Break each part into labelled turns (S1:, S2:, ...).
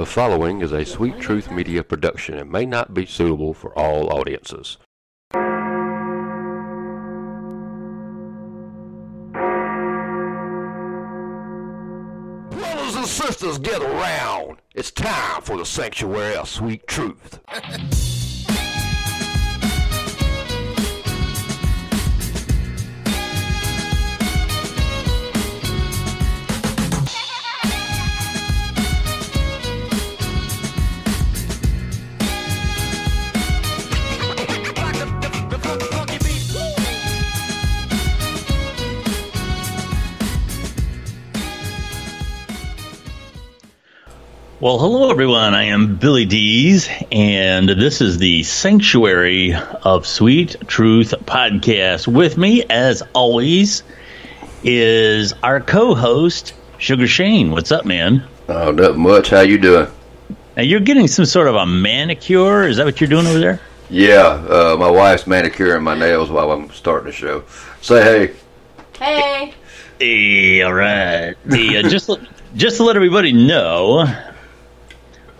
S1: The following is a Sweet Truth Media production and may not be suitable for all audiences. Brothers and sisters, get around. It's time for the Sanctuary of Sweet Truth.
S2: Well, hello everyone. I am Billy Dees, and this is the Sanctuary of Sweet Truth podcast. With me, as always, is our co-host Sugar Shane. What's up, man?
S1: Oh, not much. How you doing?
S2: Now you're getting some sort of a manicure. Is that what you're doing over there?
S1: Yeah, uh, my wife's manicuring my nails while I'm starting the show. Say hey.
S3: Hey.
S2: Hey, all right. The, uh, just just to let everybody know,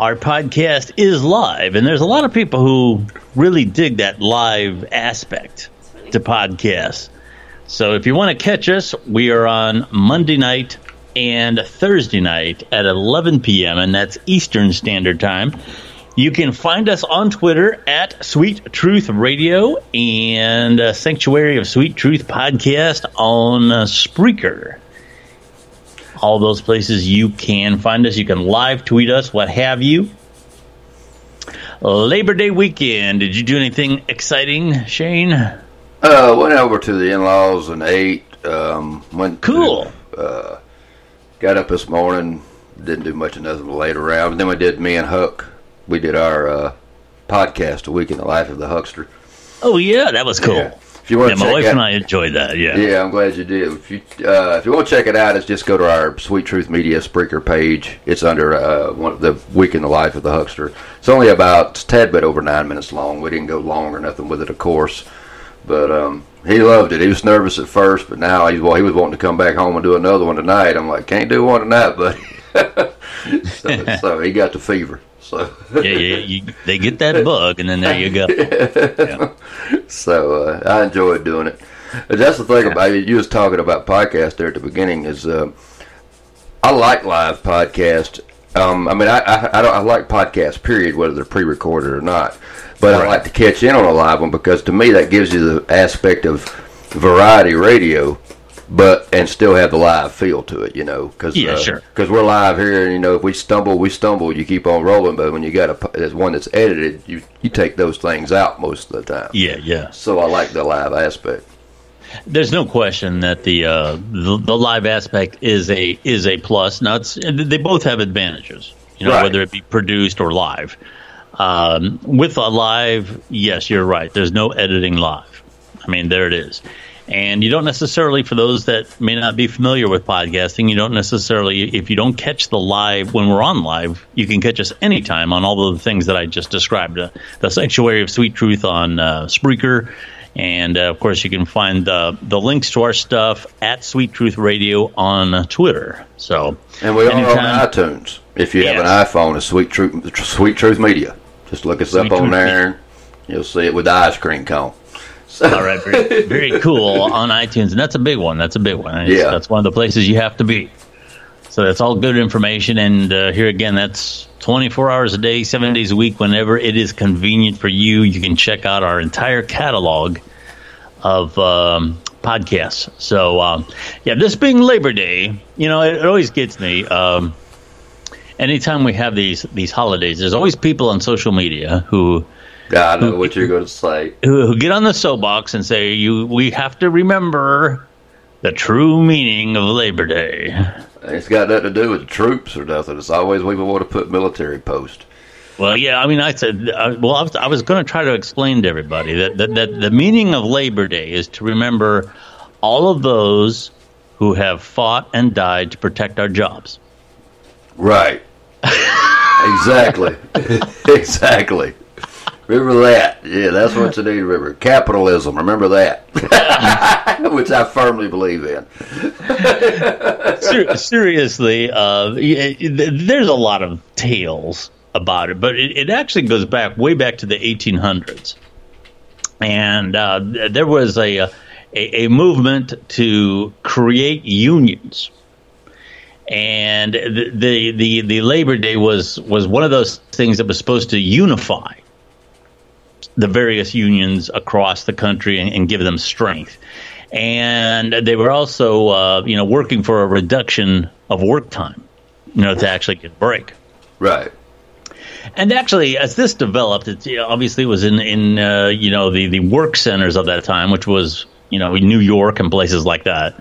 S2: our podcast is live, and there's a lot of people who really dig that live aspect to podcasts. So if you want to catch us, we are on Monday night and Thursday night at 11 p.m., and that's Eastern Standard Time. You can find us on Twitter at Sweet Truth Radio and uh, Sanctuary of Sweet Truth Podcast on uh, Spreaker all those places you can find us. You can live tweet us, what have you. Labor Day weekend. Did you do anything exciting, Shane?
S1: Uh, went over to the in-laws and ate. Um, went
S2: Cool.
S1: To, uh, got up this morning. Didn't do much of nothing laid around. Then we did me and Huck. We did our uh, podcast, a week in the life of the huckster.
S2: Oh yeah, that was cool.
S1: Yeah. If you want
S2: Yeah, my wife
S1: out,
S2: and I enjoyed that. Yeah.
S1: Yeah, I'm glad you did. If you uh, if you want to check it out, it's just go to our Sweet Truth Media Spreaker page. It's under uh, one of the week in the life of the huckster. It's only about tad bit over nine minutes long. We didn't go long or nothing with it, of course, but um, he loved it. He was nervous at first, but now he's well, he was wanting to come back home and do another one tonight. I'm like, can't do one tonight, buddy. so, so he got the fever. So
S2: yeah, yeah. You, they get that bug, and then there you go. Yeah.
S1: so uh, I enjoyed doing it. That's the thing about it. You was talking about podcast there at the beginning. Is uh, I like live podcast. Um, I mean, I I, I, don't, I like podcasts. Period, whether they're pre-recorded or not. But I like to catch in on a live one because to me that gives you the aspect of variety radio, but and still have the live feel to it. You know, because
S2: Yeah, sure.
S1: because we're live here, and you know if we stumble, we stumble. You keep on rolling, but when you got a there's one that's edited, you you take those things out most of the time.
S2: yeah, yeah.
S1: So I like the live aspect.
S2: There's no question that the, uh, the the live aspect is a is a plus. Now it's they both have advantages, you know,
S1: Right.
S2: whether it be produced or live. Um, with a live, yes, you're right. There's no editing live. I mean, there it is. And you don't necessarily, for those that may not be familiar with podcasting, you don't necessarily, if you don't catch the live when we're on live, you can catch us anytime on all of the things that I just described. Uh, the Sanctuary of Sweet Truth on uh, Spreaker. And uh, of course, you can find the, the links to our stuff at Sweet Truth Radio on Twitter. So,
S1: And we are
S2: anytime-
S1: on iTunes. If you have an iPhone, it's Sweet Truth, Sweet Truth Media. Just look us
S2: Sweet
S1: up on there,
S2: Media.
S1: and you'll see it with the ice cream cone.
S2: All right, very, very cool on iTunes, and that's a big one. That's a big one. It's-
S1: Yeah.
S2: that's one of the places you have to be. So that's all good information. And uh, here again, that's 24 hours a day, seven days a week, whenever it is convenient for you. You can check out our entire catalog of um, podcasts. So, um, yeah, this being Labor Day, you know, it, it always gets me. Um, anytime we have these these holidays, there's always people on social media who
S1: I know what you're going to say.
S2: who, get on the soapbox and say you we have to remember the true meaning of Labor Day.
S1: It's got nothing to do with the troops or nothing. It's always we want to put military post.
S2: Well, yeah, I mean, I said, uh, well, I was, I was going to try to explain to everybody that, that that the meaning of Labor Day is to remember all of those who have fought and died to protect our jobs.
S1: Right. exactly. exactly. Remember that. Yeah, that's what you need to remember. Capitalism. Remember that. Which I firmly believe in.
S2: Ser- seriously, uh, there's a lot of tales about it, but it, it actually goes back way back to the 1800s, and uh, there was a, a a movement to create unions, and the, the the the Labor Day was was one of those things that was supposed to unify the various unions across the country and, and give them strength. And they were also, uh, you know, working for a reduction of work time, you know, to actually get a break.
S1: Right.
S2: And actually, as this developed, it you know, obviously was in in uh, you know the the work centers of that time, which was you know New York and places like that.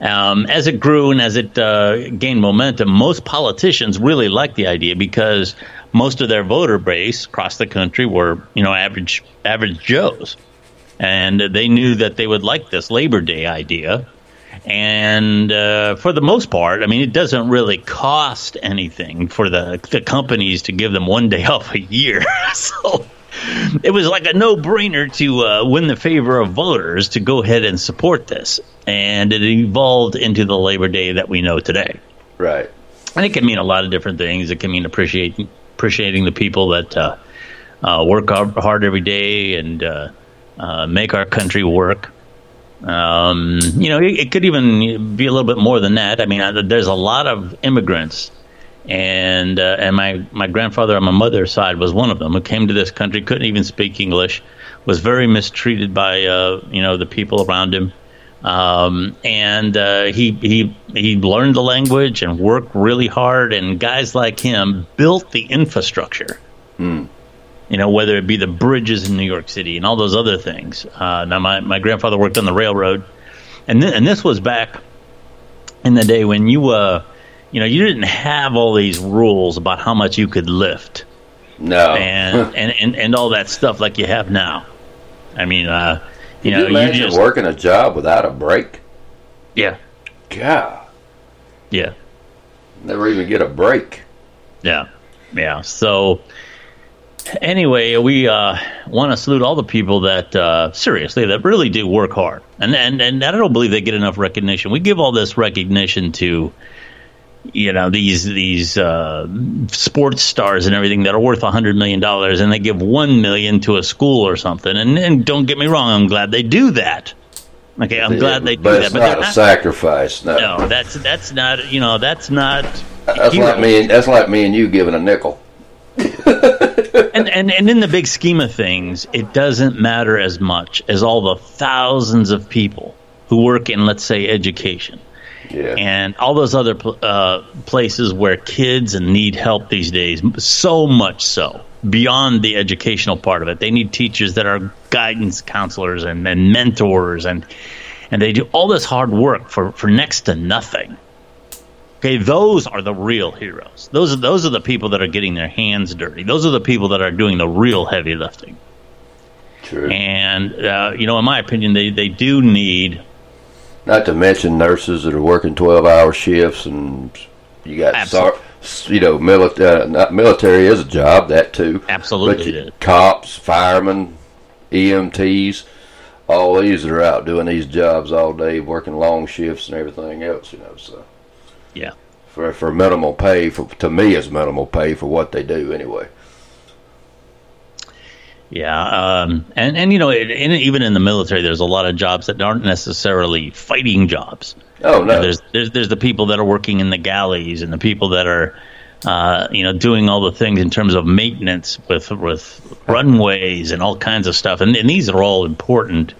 S2: Um, as it grew and as it uh, gained momentum, most politicians really liked the idea because most of their voter base across the country were you know average average Joes, and they knew that they would like this Labor Day idea. And uh, for the most part, I mean, it doesn't really cost anything for the, the companies to give them one day off a year. so it was like a no brainer to uh, win the favor of voters to go ahead and support this. And it evolved into the Labor Day that we know today.
S1: Right.
S2: And it can mean a lot of different things. It can mean appreciating appreciating the people that uh, uh, work hard, every day and uh, uh, make our country work. Um, you know, it, it could even be a little bit more than that. I mean, I, there's a lot of immigrants, and uh, and my my grandfather on my mother's side was one of them who came to this country, couldn't even speak English, was very mistreated by you know the people around him. Um, and uh, he he he learned the language and worked really hard. And guys like him built the infrastructure. You know, whether it be the bridges in New York City and all those other things. Uh, now, my, my grandfather worked on the railroad, and th- and this was back in the day when you uh you know you didn't have all these rules about how much you could lift
S1: No.
S2: and and, and, and all that stuff like you have now. I mean, uh, you know,
S1: you imagine
S2: just
S1: working a job without a break?
S2: yeah,
S1: God.
S2: yeah.
S1: Never even get a break.
S2: Yeah, yeah. So anyway, we uh, want to salute all the people that uh, seriously that really do work hard, and and and I don't believe they get enough recognition. We give all this recognition to you know these these uh, sports stars and everything that are worth a hundred million dollars, and they give one million to a school or something. And, and don't get me wrong, I'm glad they do that. Okay, I'm glad they do
S1: but
S2: that.
S1: it's
S2: But
S1: not
S2: they're
S1: a
S2: not-
S1: sacrifice. No.
S2: no, that's that's not you know that's not.
S1: that's like me. And, that's like me and you giving a nickel.
S2: and, and and in the big scheme of things, it doesn't matter as much as all the thousands of people who work in, let's say, education
S1: Yeah.
S2: and all those other pl- uh, places where kids need help these days. So much so beyond the educational part of it, they need teachers that are guidance counselors and, and mentors, and and they do all this hard work for for next to nothing. Okay, those are the real heroes. Those are those are the people that are getting their hands dirty. Those are the people that are doing the real heavy lifting.
S1: True.
S2: And uh, you know, in my opinion, they they do need
S1: Not to mention nurses that are working twelve-hour shifts, and you got
S2: Absolutely.
S1: you know, military. Uh, not military is a job that too.
S2: Absolutely
S1: you- cops, firemen, EMTs, all these that are out doing these jobs all day, working long shifts and everything else. You know, so
S2: yeah.
S1: for for minimal pay, for to me, it's minimal pay for what they do anyway.
S2: Yeah, um, and and you know, it, in, even in the military, there's a lot of jobs that aren't necessarily fighting jobs.
S1: Oh
S2: You know,
S1: no,
S2: there's there's there's the people that are working in the galleys and the people that are, uh, you know, doing all the things in terms of maintenance with with runways and all kinds of stuff, and, and these are all important,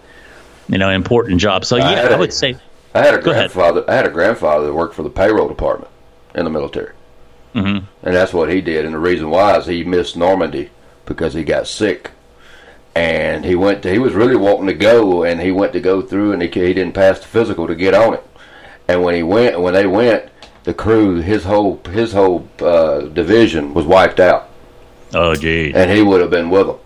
S2: you know, important jobs. So
S1: I
S2: yeah, I
S1: a-
S2: would say,
S1: I had a
S2: Go ahead.
S1: grandfather. I had a grandfather that worked for the payroll department in the military,
S2: Mhm.
S1: and that's what he did. And the reason why is he missed Normandy because he got sick, and he went. To, he was really wanting to go, and he went to go through, and he he didn't pass the physical to get on it. And when he went, when they went, the crew, his whole his whole uh, division was wiped out,
S2: oh gee,
S1: and he would have been with them.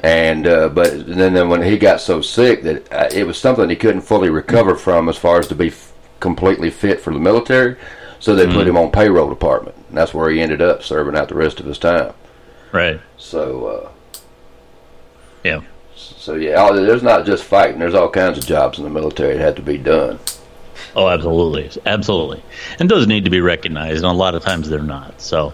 S1: And uh, but then, then when he got so sick that uh, it was something he couldn't fully recover from as far as to be f- completely fit for the military, so they put him on payroll department. And that's where he ended up serving out the rest of his time.
S2: right,
S1: So uh,
S2: yeah.
S1: so yeah, there's not just fighting. There's all kinds of jobs in the military that have to be done.
S2: Oh, absolutely, absolutely, and those need to be recognized, and a lot of times they're not. So,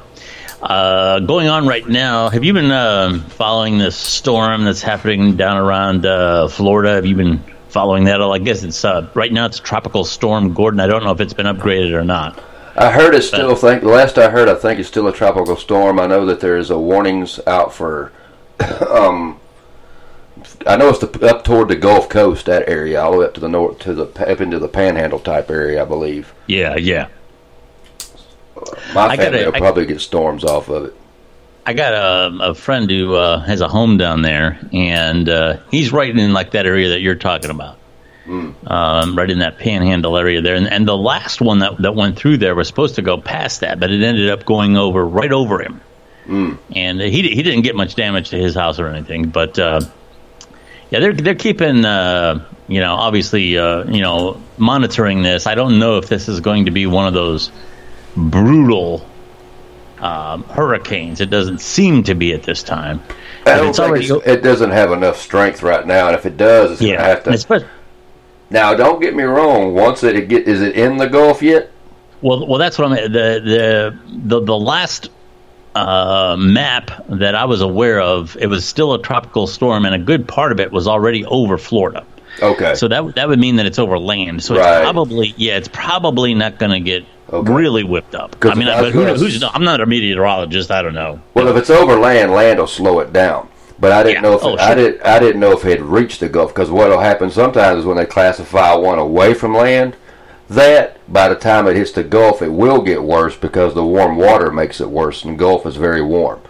S2: uh, going on right now, have you been um following this storm that's happening down around uh, Florida? Have you been following that? I guess it's uh, right now. It's Tropical Storm Gordon. I don't know if it's been upgraded or not.
S1: I heard it's still. Think the last I heard, I think it's still a tropical storm. I know that there's a warnings out for. um, I know it's the, up toward the Gulf Coast, that area, all the way up to the north, to the up into the Panhandle type area, I believe.
S2: Yeah, yeah.
S1: My
S2: I gotta-
S1: family will
S2: I-
S1: probably get storms off of it.
S2: I got a, a friend who uh, has a home down there, and uh, he's right in like that area that you're talking about, um, right in that Panhandle area there. And, and the last one that that went through there was supposed to go past that, but it ended up going over right over him. And he he didn't get much damage to his house or anything, but uh, yeah, they're they're keeping uh, you know obviously uh, you know monitoring this. I don't know if this is going to be one of those brutal um, hurricanes. It doesn't seem to be at this time.
S1: I don't
S2: it's
S1: think
S2: already
S1: it doesn't have enough strength right now, and if it does, it's
S2: yeah.
S1: gonna have to. Now, don't get me wrong. Once it get, is it in the Gulf yet?
S2: well, well, that's what I'm. The the the, the last uh, map that I was aware of, it was still a tropical storm, and a good part of it was already over Florida.
S1: Okay.
S2: So that that would mean that it's over land. So
S1: Right.
S2: it's probably yeah, it's probably not going to get
S1: Okay.
S2: really whipped up. I mean,
S1: I
S2: I, but who, who's I'm not a meteorologist. I don't know.
S1: Well, if it's over land, land will slow it down. But I didn't
S2: Yeah.
S1: know if
S2: Oh,
S1: it, I
S2: sure.
S1: did. I didn't know if it had reached the Gulf because what will happen sometimes is when they classify one away from land, that by the time it hits the Gulf, it will get worse because the warm water makes it worse, and the Gulf is very warm.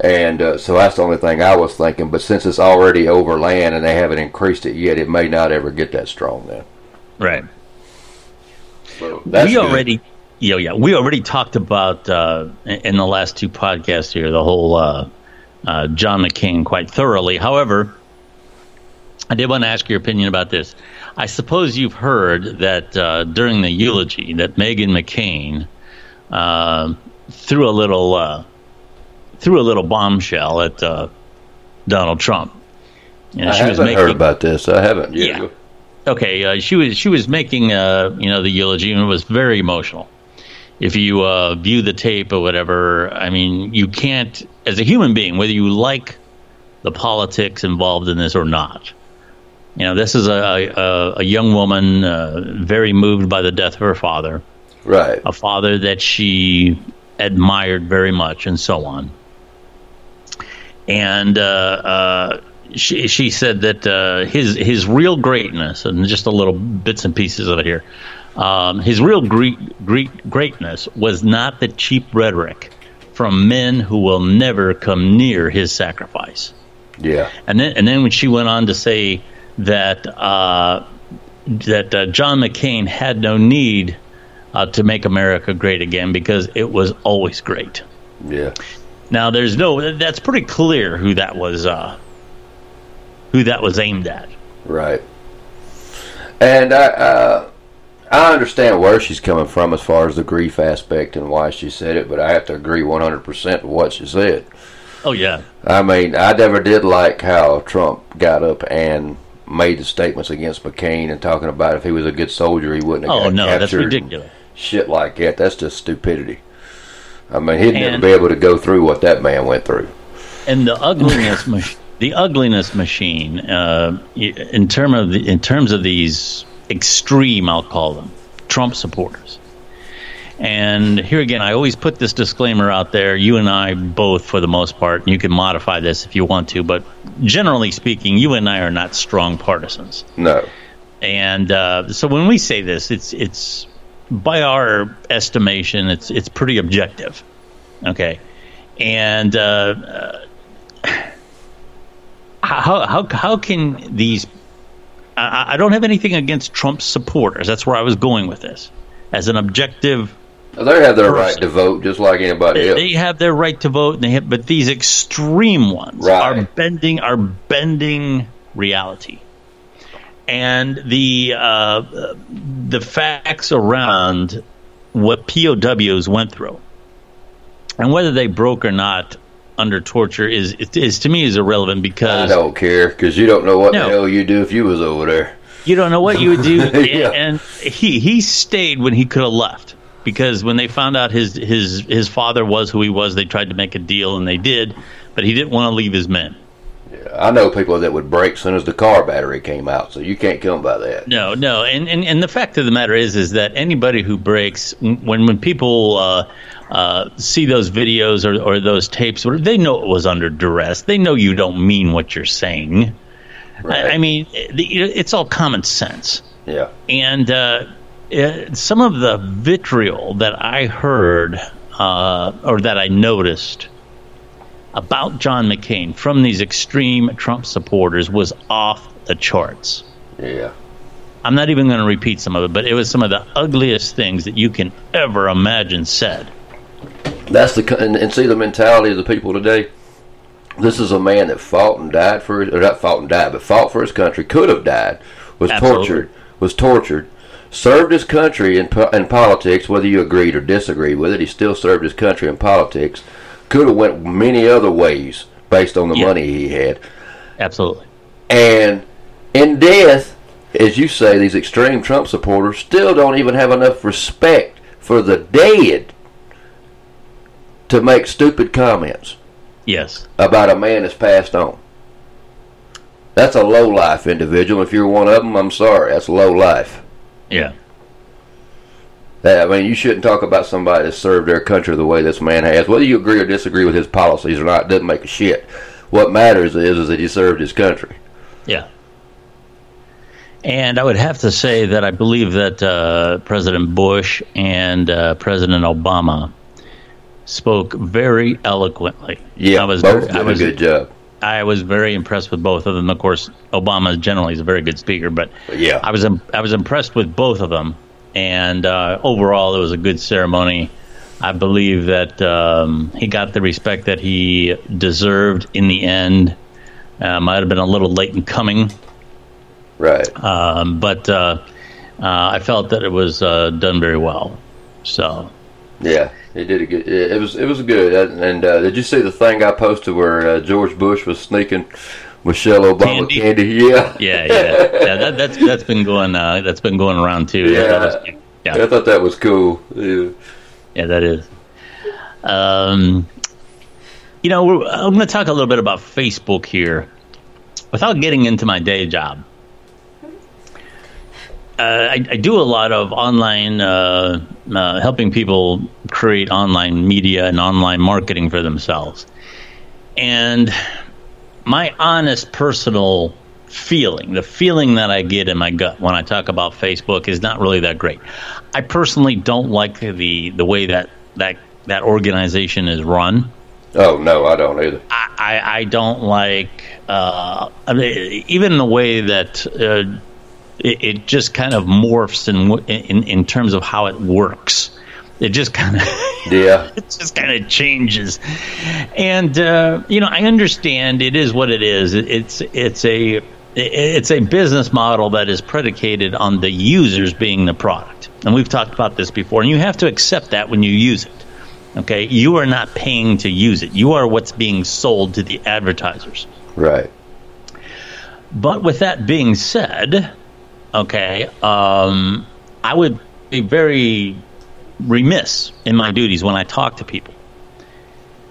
S1: And uh, so that's the only thing I was thinking. But since it's already over land and they haven't increased it yet, it may not ever get that strong then.
S2: Right.
S1: So that's
S2: we
S1: good.
S2: already yeah yeah we already talked about uh, in the last two podcasts here the whole uh, uh, John McCain quite thoroughly. However, I did want to ask your opinion about this. I suppose you've heard that uh, during the eulogy that Meghan McCain uh, threw a little uh, threw a little bombshell at uh, Donald Trump. You know,
S1: I haven't
S2: making,
S1: heard about this. I haven't.
S2: Yeah. okay, uh, she was she was making uh, you know the eulogy and it was very emotional. If you uh, view the tape or whatever, I mean, you can't, as a human being, whether you like the politics involved in this or not. You know, this is a a, a young woman uh, very moved by the death of her father,
S1: Right.
S2: a father that she admired very much, and so on. And uh, uh, she she said that uh, his his real greatness, and just a little bits and pieces of it here, um, his real great, great greatness was not the cheap rhetoric from men who will never come near his sacrifice.
S1: Yeah.
S2: And then, and then when she went on to say that uh, that uh, John McCain had no need uh, to make America great again because it was always great.
S1: Yeah.
S2: Now, there's no. That's pretty clear who that was. Uh, who that was aimed at.
S1: Right. And I, uh, I understand where she's coming from as far as the grief aspect and why she said it, but I have to agree 100% with what she said.
S2: Oh yeah,
S1: I mean, I never did like how Trump got up and made the statements against McCain and talking about if he was a good soldier, he wouldn't have
S2: Oh
S1: got
S2: no, that's
S1: and
S2: ridiculous.
S1: Shit like that. That's just stupidity. I mean, he'd never be able to go through what that man went through.
S2: and the ugliness mach- the ugliness machine uh, in term of the, in terms of these extreme I'll call them Trump supporters. And here again, I always put this disclaimer out there. You and I both, for the most part, and you can modify this if you want to, but generally speaking, you and I are not strong partisans.
S1: No.
S2: And uh, so when we say this, it's it's by our estimation, it's it's pretty objective. Okay, and uh, how how how can these? I, I don't have anything against Trump supporters. That's where I was going with this, as an objective
S1: they have their right to vote just like anybody
S2: they,
S1: else.
S2: They have their right to vote, and they have, but these extreme ones
S1: right.
S2: are bending are bending reality, and the uh, the facts around what POWs went through, and whether they broke or not under torture is is to me is irrelevant because
S1: I don't care because you don't know what no. the hell you do if you was over there.
S2: You don't know what you would do, yeah. and, and he he stayed when he could have left because when they found out his his his father was who he was, they tried to make a deal and they did, but he didn't want to leave his men.
S1: Yeah, I know people that would break as soon as the car battery came out, so you can't kill them by that.
S2: No, no, and, and and the fact of the matter is, is that anybody who breaks when when people uh, uh, see those videos or, or those tapes, they know it was under duress. They know you don't mean what you're saying. Right. I, I mean, it's all common sense.
S1: Yeah,
S2: and. Uh, it, some of the vitriol that I heard uh, or that I noticed about John McCain from these extreme Trump supporters was off the charts.
S1: Yeah.
S2: I'm not even going to repeat some of it, but it was some of the ugliest things that you can ever imagine said.
S1: That's the and, and see the mentality of the people today. This is a man that fought and died for, or not fought and died, but fought for his country. Could have died, was Absolutely. tortured, was tortured, served his country in, in politics, whether you agreed or disagreed with it. He still served his country in politics. Could have went many other ways based on the yeah. money he had.
S2: Absolutely.
S1: And in death, as you say, these extreme Trump supporters still don't even have enough respect for the dead to make stupid comments.
S2: Yes.
S1: About a man that's passed on. That's a low life individual. If you're one of them, I'm sorry. That's low life.
S2: Yeah.
S1: That, I mean, you shouldn't talk about somebody that served their country the way this man has. Whether you agree or disagree with his policies or not doesn't make a shit. What matters is is that he served his country.
S2: Yeah. And I would have to say that I believe that uh, President Bush and uh, President Obama spoke very eloquently.
S1: Yeah, I was, both did I was, a good job.
S2: I was very impressed with both of them. Of course, Obama generally is a very good speaker, but
S1: yeah,
S2: I was I was impressed with both of them, and uh, overall, it was a good ceremony. I believe that um, he got the respect that he deserved in the end. Uh, might have been a little late in coming,
S1: right?
S2: Um, but uh, uh I felt that it was uh, done very well. So,
S1: yeah, he did a good. It was it was good. And uh, did you see the thing I posted where uh, George Bush was sneaking Michelle Obama candy? candy?
S2: Yeah, yeah, yeah. yeah that, that's that's been going uh, that's been going around too.
S1: Yeah, was, yeah. I thought that was cool. Yeah,
S2: yeah that is. Um, you know, I'm going to talk a little bit about Facebook here, without getting into my day job I, I, do a lot of online uh, uh, helping people create online media and online marketing for themselves. And my honest personal feeling, the feeling that I get in my gut when I talk about Facebook is not really that great. I personally don't like the the way that that that organization is run.
S1: Oh no, I don't either.
S2: I I, I don't like uh, I mean, even the way that uh, it, it just kind of morphs in, in in terms of how it works. It just kind of
S1: yeah,
S2: it just kind of changes. And uh, you know, I understand it is what it is. It's it's a it's a business model that is predicated on the users being the product. And we've talked about this before, and you have to accept that when you use it. Okay, you are not paying to use it. You are what's being sold to the advertisers.
S1: Right.
S2: But with that being said, okay, um, I would be very remiss in my duties when I talk to people.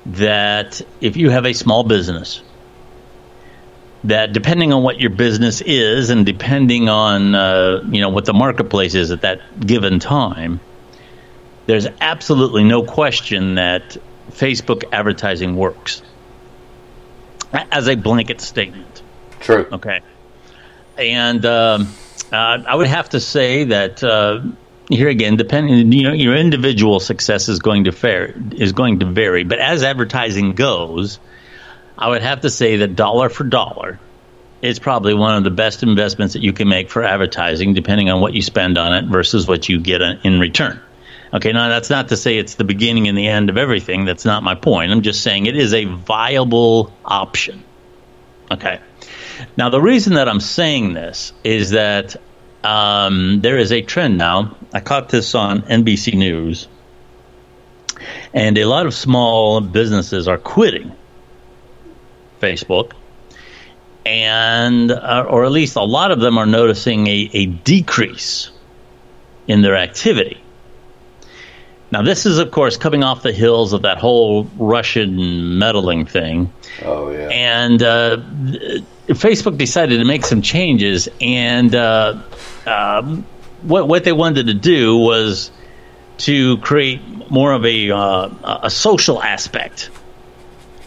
S2: that if you have a small business, that depending on what your business is and depending on uh, you know what the marketplace is at that given time, there's absolutely no question that Facebook advertising works as a blanket statement.
S1: True.
S2: Okay. And um, uh, I would have to say that uh, here again, depending, you know, your individual success is going to fare is going to vary. But as advertising goes, I would have to say that dollar for dollar, it's probably one of the best investments that you can make for advertising, depending on what you spend on it versus what you get in return. Okay, now that's not to say it's the beginning and the end of everything. That's not my point. I'm just saying it is a viable option. Okay. Now, the reason that I'm saying this is that um, there is a trend now. I caught this on NBC News, and a lot of small businesses are quitting Facebook, and uh, or at least a lot of them are noticing a, a decrease in their activity. Now, this is, of course, coming off the hills of that whole Russian meddling thing.
S1: Oh, yeah.
S2: And uh, Facebook decided to make some changes, and uh, uh, what what they wanted to do was to create more of a uh, a social aspect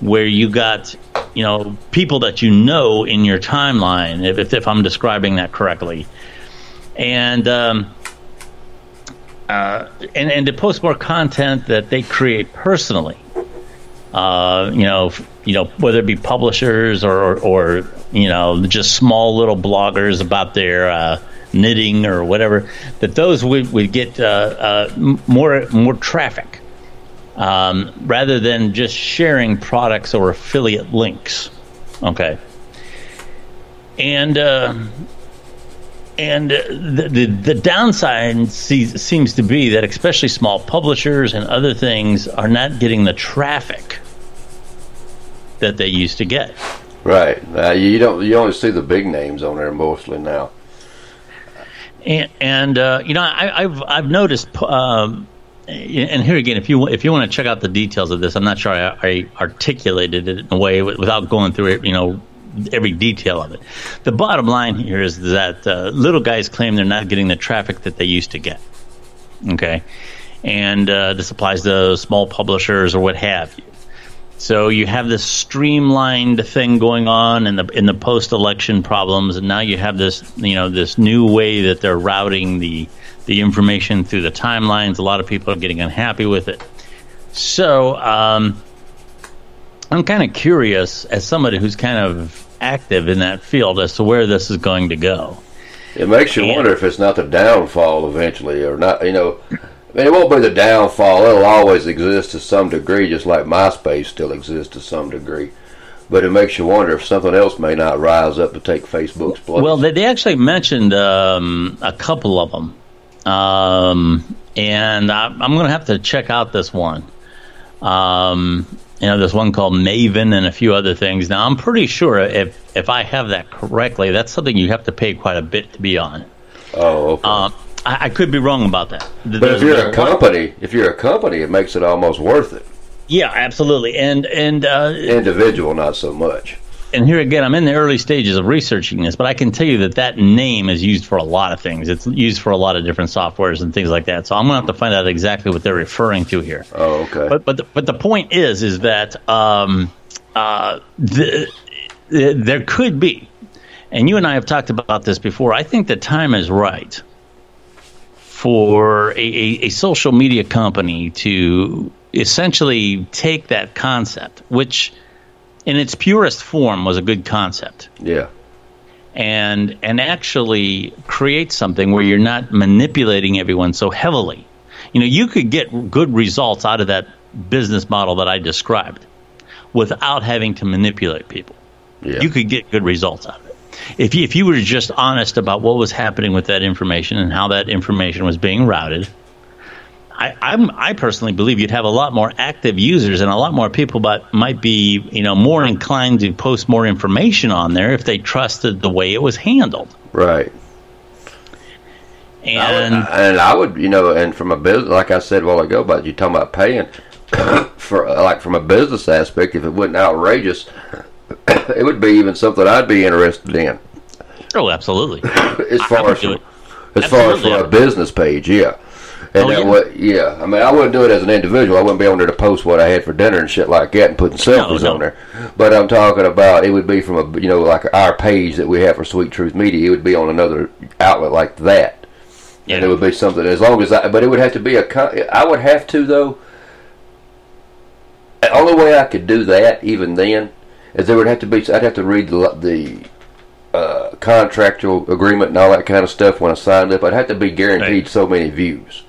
S2: where you got you know people that you know in your timeline, if if I'm describing that correctly, and. Um, uh, and, and to post more content that they create personally. Uh, you know, you know whether it be publishers or, or you know just small little bloggers about their uh, knitting or whatever, that those would, would get uh, uh, more more traffic um, rather than just sharing products or affiliate links. Okay, and uh, and the, the, the downside sees, seems to be that especially small publishers and other things are not getting the traffic that they used to get.
S1: Right. Uh, you don't. You only see the big names on there mostly now.
S2: And, and uh, you know, I, have I've noticed. Um, and here again, if you if you want to check out the details of this, I'm not sure I, I articulated it in a way without going through it. You know, every detail of it. The bottom line here is that uh, little guys claim they're not getting the traffic that they used to get. Okay, and uh, this applies to small publishers or what have you. So you have this streamlined thing going on in the in the post election problems, and now you have this you know this new way that they're routing the the information through the timelines. A lot of people are getting unhappy with it. So um, I'm kind of curious, as somebody who's kind of active in that field as to where this is going to go.
S1: It makes you and, wonder if it's not the downfall eventually, or not. You know, I mean, it won't be the downfall. It'll always exist to some degree, just like MySpace still exists to some degree. But it makes you wonder if something else may not rise up to take Facebook's place.
S2: Well, they, actually mentioned um, a couple of them, um, and I, am going to have to check out this one. Um, you know, there's one called Maven and a few other things. Now, I'm pretty sure if if I have that correctly, that's something you have to pay quite a bit to be on.
S1: Oh, okay.
S2: Uh, I, I, could be wrong about that.
S1: But there's, if you're a company, if you're a company, it makes it almost worth it.
S2: Yeah, absolutely. And and uh,
S1: individual, not so much
S2: and here again, I'm in the early stages of researching this, but I can tell you that that name is used for a lot of things. It's used for a lot of different softwares and things like that. So I'm going to have to find out exactly what they're referring to here.
S1: Oh, okay.
S2: But but the, but the point is is that um, uh, the, the, there could be, and you and I have talked about this before. I think the time is right for a, a, a social media company to essentially take that concept, which in its purest form was a good concept.
S1: Yeah.
S2: And and actually create something where you're not manipulating everyone so heavily. You know, you could get good results out of that business model that I described without having to manipulate people. Yeah. You could get good results out of it. If you, if you were just honest about what was happening with that information and how that information was being routed, I, I'm, I personally believe you'd have a lot more active users and a lot more people but might be you know more inclined to post more information on there if they trusted the way it was handled.
S1: Right.
S2: And
S1: I would, and I would you know and from a business like I said a while ago about you talking about paying for like from a business aspect, if it wasn't outrageous, it would be even something I'd be interested in.
S2: Oh, absolutely.
S1: as far as from, as far as
S2: for
S1: a business page, yeah. And
S2: Oh, yeah.
S1: would- yeah. I mean, I wouldn't do it as an individual. I wouldn't be on there to post what I had for dinner and shit like that and putting selfies
S2: no.
S1: on there. But I'm talking about it would be from a you know like our page that we have for Sweet Truth Media. It would be on another outlet like that.
S2: Yeah.
S1: And it would be something as long as I, but it would have to be a. I would have to though. The only way I could do that, even then, is there would have to be. I'd have to read the the uh, contractual agreement and all that kind of stuff when I signed up. I'd have to be guaranteed
S2: Right.
S1: so many views.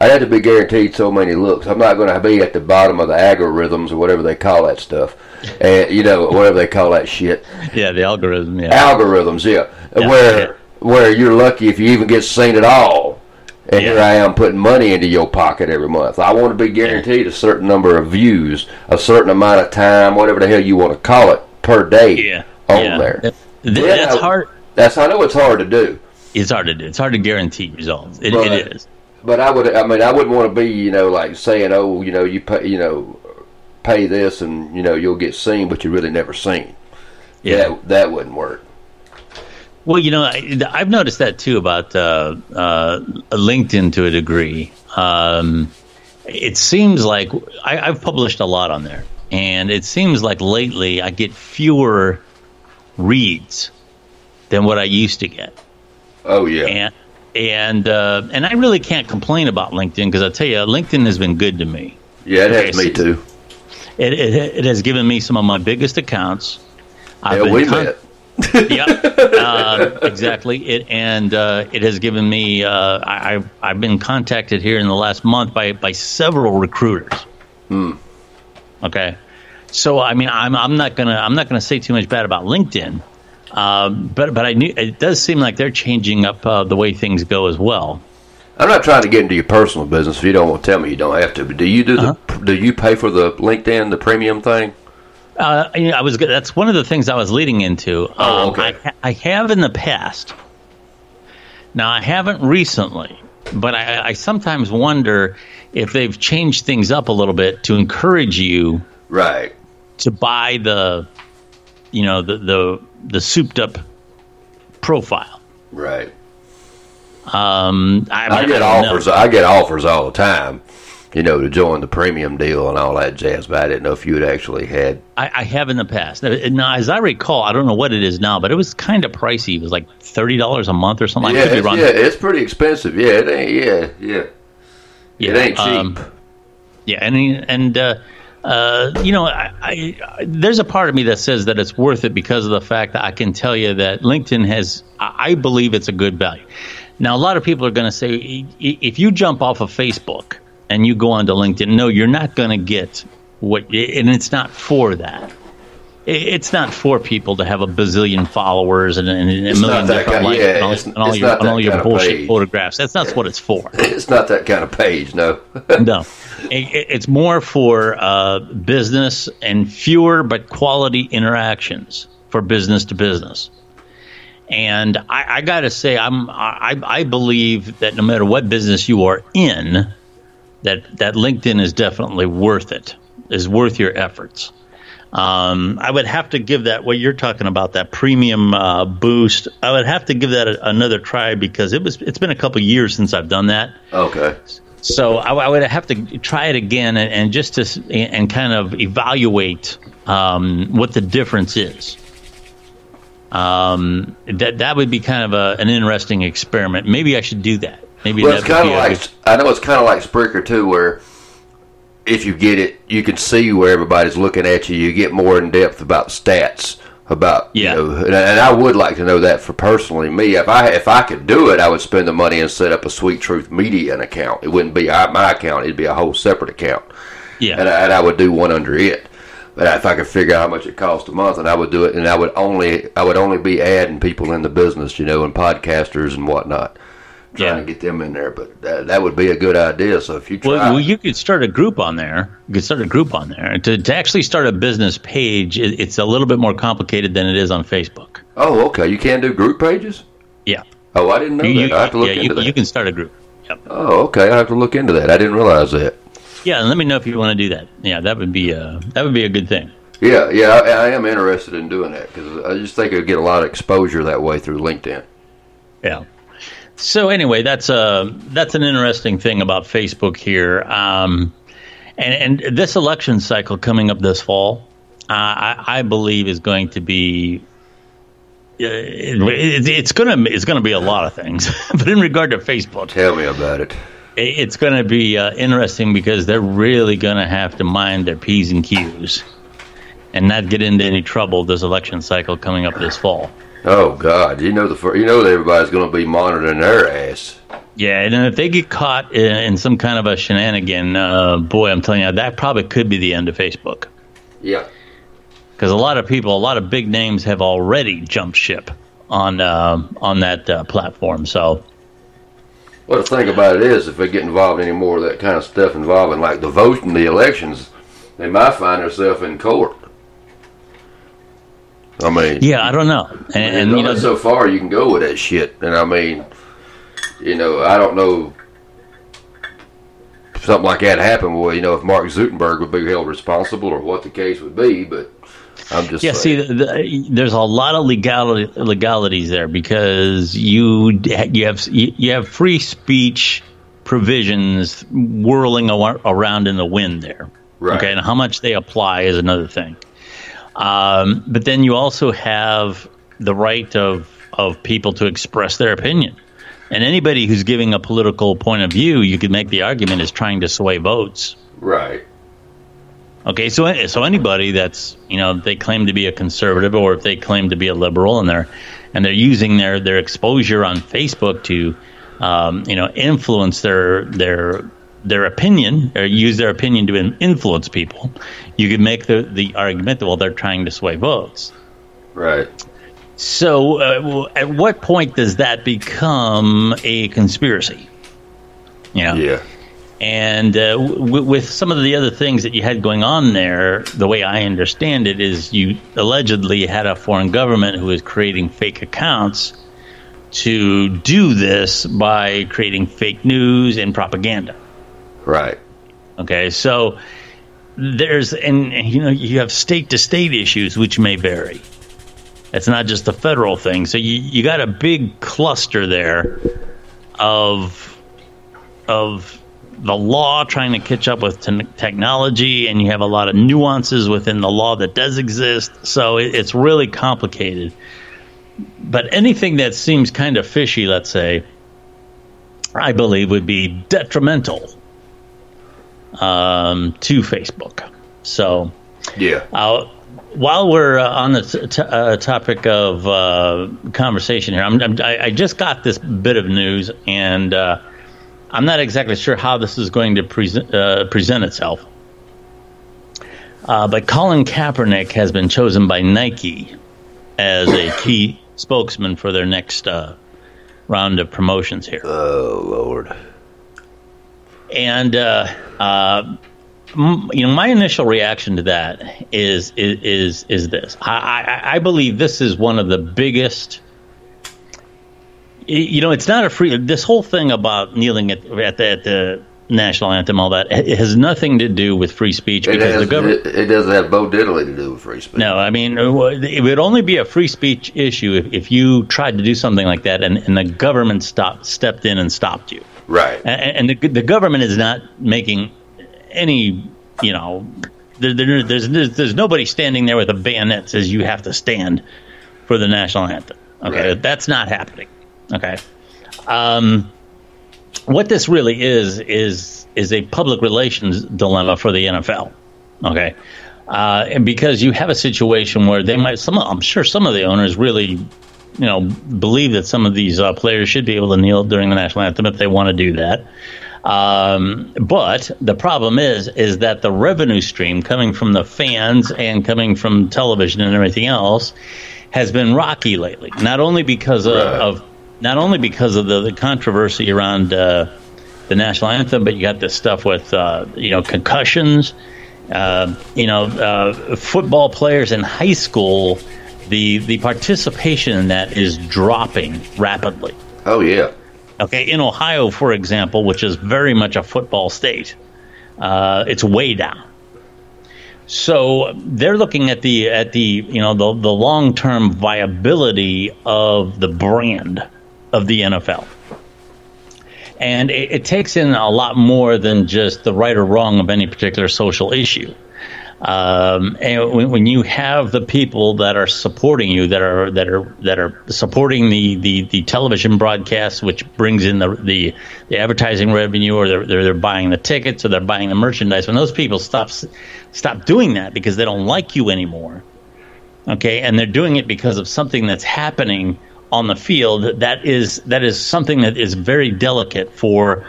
S1: I'd have to be guaranteed so many looks. I'm not going to be at the bottom of the algorithms or whatever they call that stuff, and you know whatever they call that shit
S2: Yeah, the algorithm. Yeah.
S1: algorithms, yeah,
S2: Yeah,
S1: where
S2: yeah.
S1: where you're lucky if you even get seen at all. And
S2: Yeah.
S1: here I am putting money into your pocket every month. I want to be guaranteed a certain number of views, a certain amount of time, whatever the hell you want to call it, per day
S2: yeah.
S1: on there.
S2: That-. That's hard.
S1: That's I know it's hard to do,
S2: It's hard to do. It's hard to guarantee results. It, it is.
S1: But I would. I mean, I wouldn't want to be, you know, like saying, oh, you know, you pay, you know, pay this and you know you'll get seen, but you really never seen.
S2: Yeah.
S1: that that wouldn't work.
S2: Well, you know, I, I've noticed that too about uh, uh, LinkedIn to a degree. Um, it seems like I, I've published a lot on there, and it seems like lately I get fewer reads than what I used to get.
S1: Oh yeah,
S2: and and uh, and I really can't complain about LinkedIn because I tell you, LinkedIn has been good to me.
S1: yeah, it
S2: Okay,
S1: has me too.
S2: It, it, it has given me some of my biggest accounts. I've
S1: Yeah,
S2: been
S1: we
S2: con-
S1: met.
S2: Yep, uh, exactly. It and uh, it has given me. Uh, I, I've I've been contacted here in the last month by by several recruiters. Hmm. Okay, so I mean, I'm I'm not gonna I'm not gonna say too much bad about LinkedIn, um, but but I knew it does seem like they're changing up uh, the way things go as well.
S1: I'm not trying to get into your personal business. If you don't want to tell me, you don't have to. But do you do the? Do you pay for the LinkedIn, the premium thing?
S2: Uh, you know, I was. That's one of the things I was leading into.
S1: Oh,
S2: Um,
S1: okay.
S2: I, I have in the past. Now I haven't recently, but I, I sometimes wonder if they've changed things up a little bit to encourage you
S1: Right.
S2: to buy the, you know, the the the souped up profile.
S1: Right.
S2: Um, I,
S1: I get
S2: know.
S1: offers. I get offers all the time. You know, to join the premium deal and all that jazz. But I didn't know if you had actually had.
S2: I, I have in the past. Now, as I recall, I don't know what it is now, but it was kind of pricey. It was like thirty dollars a month or something.
S1: yeah,
S2: I could
S1: it's, yeah, it's pretty expensive. Yeah, it ain't. Yeah, yeah. it ain't cheap.
S2: um, yeah, and and uh, uh, you know, I, I, there's a part of me that says that it's worth it because of the fact that I can tell you that LinkedIn has. I believe it's a good value. Now, a lot of people are going to say if you jump off of Facebook and you go onto LinkedIn, no, you're not going to get what, and it's not for that. It's not for people to have a bazillion followers and, and, a million different
S1: kind-
S2: likes
S1: yeah,
S2: and all,
S1: it's-
S2: and all
S1: it's
S2: your, and all your bullshit
S1: page.
S2: photographs. That's not what it's for.
S1: it's not that kind of page. No.
S2: no, It- it's more for uh, business and fewer but quality interactions for business to business. And I, I got to say, I'm I, I believe that no matter what business you are in, that that LinkedIn is definitely worth it. Is worth your efforts. Um, I would have to give that what you're talking about that premium uh, boost. I would have to give that a, another try because it was it's been a couple years since I've done that.
S1: okay.
S2: So I, I would have to try it again and, and just to and kind of evaluate um, what the difference is. Um, that that would be kind of a, an interesting experiment. Maybe I should do that. Maybe
S1: Well, it's kind of like
S2: good-
S1: I know it's kind of like Spreaker too, where if you get it, you can see where everybody's looking at you. You get more in depth about stats about
S2: Yeah.
S1: you know, and, and I would like to know that for personally me. If I if I could do it, I would spend the money and set up a Sweet Truth Media account. It wouldn't be my account; it'd be a whole separate account,
S2: yeah.
S1: and I, and I would do one under it. But if I could figure out how much it costs a month, and I would do it, and I would only I would only be adding people in the business, you know, and podcasters and whatnot, trying
S2: Yeah.
S1: to get them in there. But that, that would be a good idea. So if you try,
S2: Well, well, you could start a group on there. You could start a group on there. To, to actually start a business page, it, it's a little bit more complicated than it is on Facebook.
S1: oh, okay, you can do group pages.
S2: Yeah.
S1: Oh, I didn't know
S2: You,
S1: that. I have to look
S2: yeah,
S1: into
S2: you,
S1: that.
S2: you can start a group. Yep.
S1: Oh, okay, I have to look into that. I didn't realize that.
S2: Yeah, and let me know if you want to do that. Yeah, that would be uh, that would be a good thing.
S1: Yeah, yeah, I, I am interested in doing that because I just think it'd get a lot of exposure that way through LinkedIn.
S2: Yeah. So anyway, that's a that's an interesting thing about Facebook here, um, and and this election cycle coming up this fall, uh, I, I believe is going to be. Uh, it, it's gonna it's gonna be a lot of things, but in regard to Facebook,
S1: Tell me about it.
S2: it- it's going to be uh, interesting because they're really going to have to mind their p's and q's, and not get into any trouble this election cycle coming up this fall.
S1: Oh God, you know the fir- you know that everybody's going to be monitoring their ass.
S2: Yeah, and if they get caught in, in some kind of a shenanigan, uh, boy, I'm telling you, that probably could be the end of Facebook.
S1: Yeah.
S2: Because a lot of people, a lot of big names have already jumped ship on uh, on that uh, platform. So,
S1: Well, the thing about it is, if they get involved in any more of that kind of stuff involving like the voting, the elections, they might find themselves in court. I mean,
S2: yeah, I don't know. And,
S1: and,
S2: and you know,
S1: so far you can go with that shit. And I mean, you know, I don't know something like that happened. Well, you know, if Mark Zuckerberg would be held responsible or what the case would be, but I'm just
S2: Yeah, see, the, the, there's a lot of legality, legalities there because you you have you have free speech provisions whirling around in the wind there.
S1: Right.
S2: Okay, and how much they apply is another thing. Um, but then you also have the right of of people to express their opinion, and anybody who's giving a political point of view, you could make the argument is trying to sway votes.
S1: right.
S2: Okay, so so anybody that's you know they claim to be a conservative or if they claim to be a liberal and they're and they're using their their exposure on Facebook to um, you know influence their their their opinion or use their opinion to influence people, you could make the the argument that well they're trying to sway votes.
S1: Right.
S2: So uh, at what point does that become a conspiracy? You know?
S1: Yeah.
S2: And uh, w- with some of the other things that you had going on there, the way I understand it is you allegedly had a foreign government who was creating fake accounts to do this by creating fake news and propaganda.
S1: Right.
S2: Okay, so there's and you know you have state to state issues which may vary. It's not just a federal thing. So you you got a big cluster there of of the law trying to catch up with te- technology, and you have a lot of nuances within the law that does exist. So it, it's really complicated. But anything that seems kind of fishy, let's say, I believe would be detrimental um, to Facebook. So,
S1: Yeah.
S2: uh, while we're uh, on the t- t- uh, topic of uh, conversation here, I'm, I'm, I I just got this bit of news, and uh, I'm not exactly sure how this is going to present uh, present itself. Uh, but Colin Kaepernick has been chosen by Nike as a key spokesman for their next uh, round of promotions here.
S1: Oh Lord.
S2: And uh, uh, m- you know, my initial reaction to that is is is, is this. I, I, I believe this is one of the biggest. You know, it's not a free. This whole thing about kneeling at, at, the, at the national anthem, all that, it has nothing to do with free speech
S1: It,
S2: because
S1: has,
S2: the government.
S1: it, it doesn't have Bo Diddley to do with free speech.
S2: No, I mean, it would only be a free speech issue if, if you tried to do something like that and, and the government stopped, stepped in and stopped you.
S1: Right.
S2: And, and the, the government is not making any, you know, there, there, there's, there's there's nobody standing there with a bayonet that says you have to stand for the national anthem. Okay,
S1: Right.
S2: that's not happening. Okay, um, what this really is is is a public relations dilemma for the NFL. Okay, uh, and because you have a situation where they might some I'm sure some of the owners really you know believe that some of these uh, players should be able to kneel during the national anthem if they want to do that. Um, but the problem is, is that the revenue stream coming from the fans and coming from television and everything else has been rocky lately. Not only because of,
S1: Right.
S2: of not only because of the, the controversy around uh, the national anthem, but you got this stuff with uh, you know concussions. Uh, you know, uh, football players in high school, the the participation in that is dropping rapidly.
S1: Oh yeah.
S2: Okay, in Ohio, for example, which is very much a football state, Uh, it's way down. So they're looking at the at the you know the the long term viability of the brand of the NFL, and it, it, takes in a lot more than just the right or wrong of any particular social issue. Um, and when, when, you have the people that are supporting you, that are that are that are supporting the, the, the television broadcast, which brings in the, the, the advertising revenue, or they're, they're, they're buying the tickets, or they're buying the merchandise. When those people stop stop doing that because they don't like you anymore, okay, and they're doing it because of something that's happening on the field, that is that is something that is very delicate for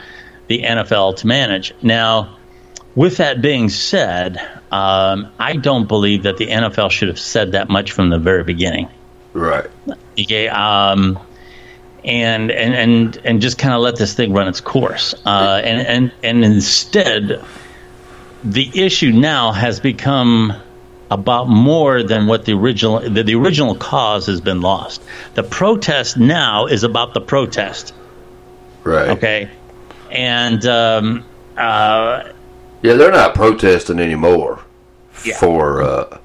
S2: the NFL to manage. Now with that being said, um, I don't believe that the NFL should have said that much from the very beginning.
S1: Right.
S2: Okay. Um, and and and and just kind of let this thing run its course. Uh, and and and instead, the issue now has become about more than what the original the, the original cause has been lost. The protest now is about the protest.
S1: Right.
S2: Okay. And um, uh,
S1: yeah, they're not protesting anymore yeah. for uh,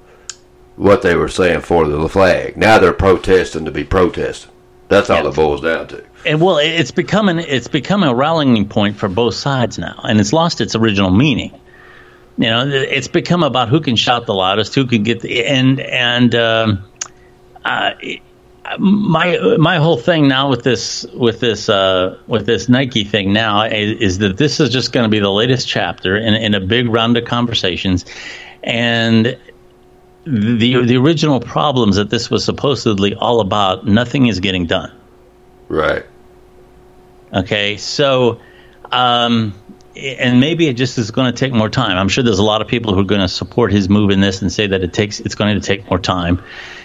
S1: what they were saying for the flag. Now they're protesting to be protesting. That's all yeah. it boils down to.
S2: And well, it's becoming it's become a rallying point for both sides now, and it's lost its original meaning. You know, it's become about who can shout the loudest, who can get the and and um, uh, my my whole thing now with this with this uh, with this Nike thing now is, is that this is just going to be the latest chapter in, in a big round of conversations, and the the original problems that this was supposedly all about, nothing is getting done.
S1: Right.
S2: Okay, so. Um, and maybe it just is going to take more time. I'm sure there's a lot of people who are going to support his move in this and say that it takes it's going to take more time.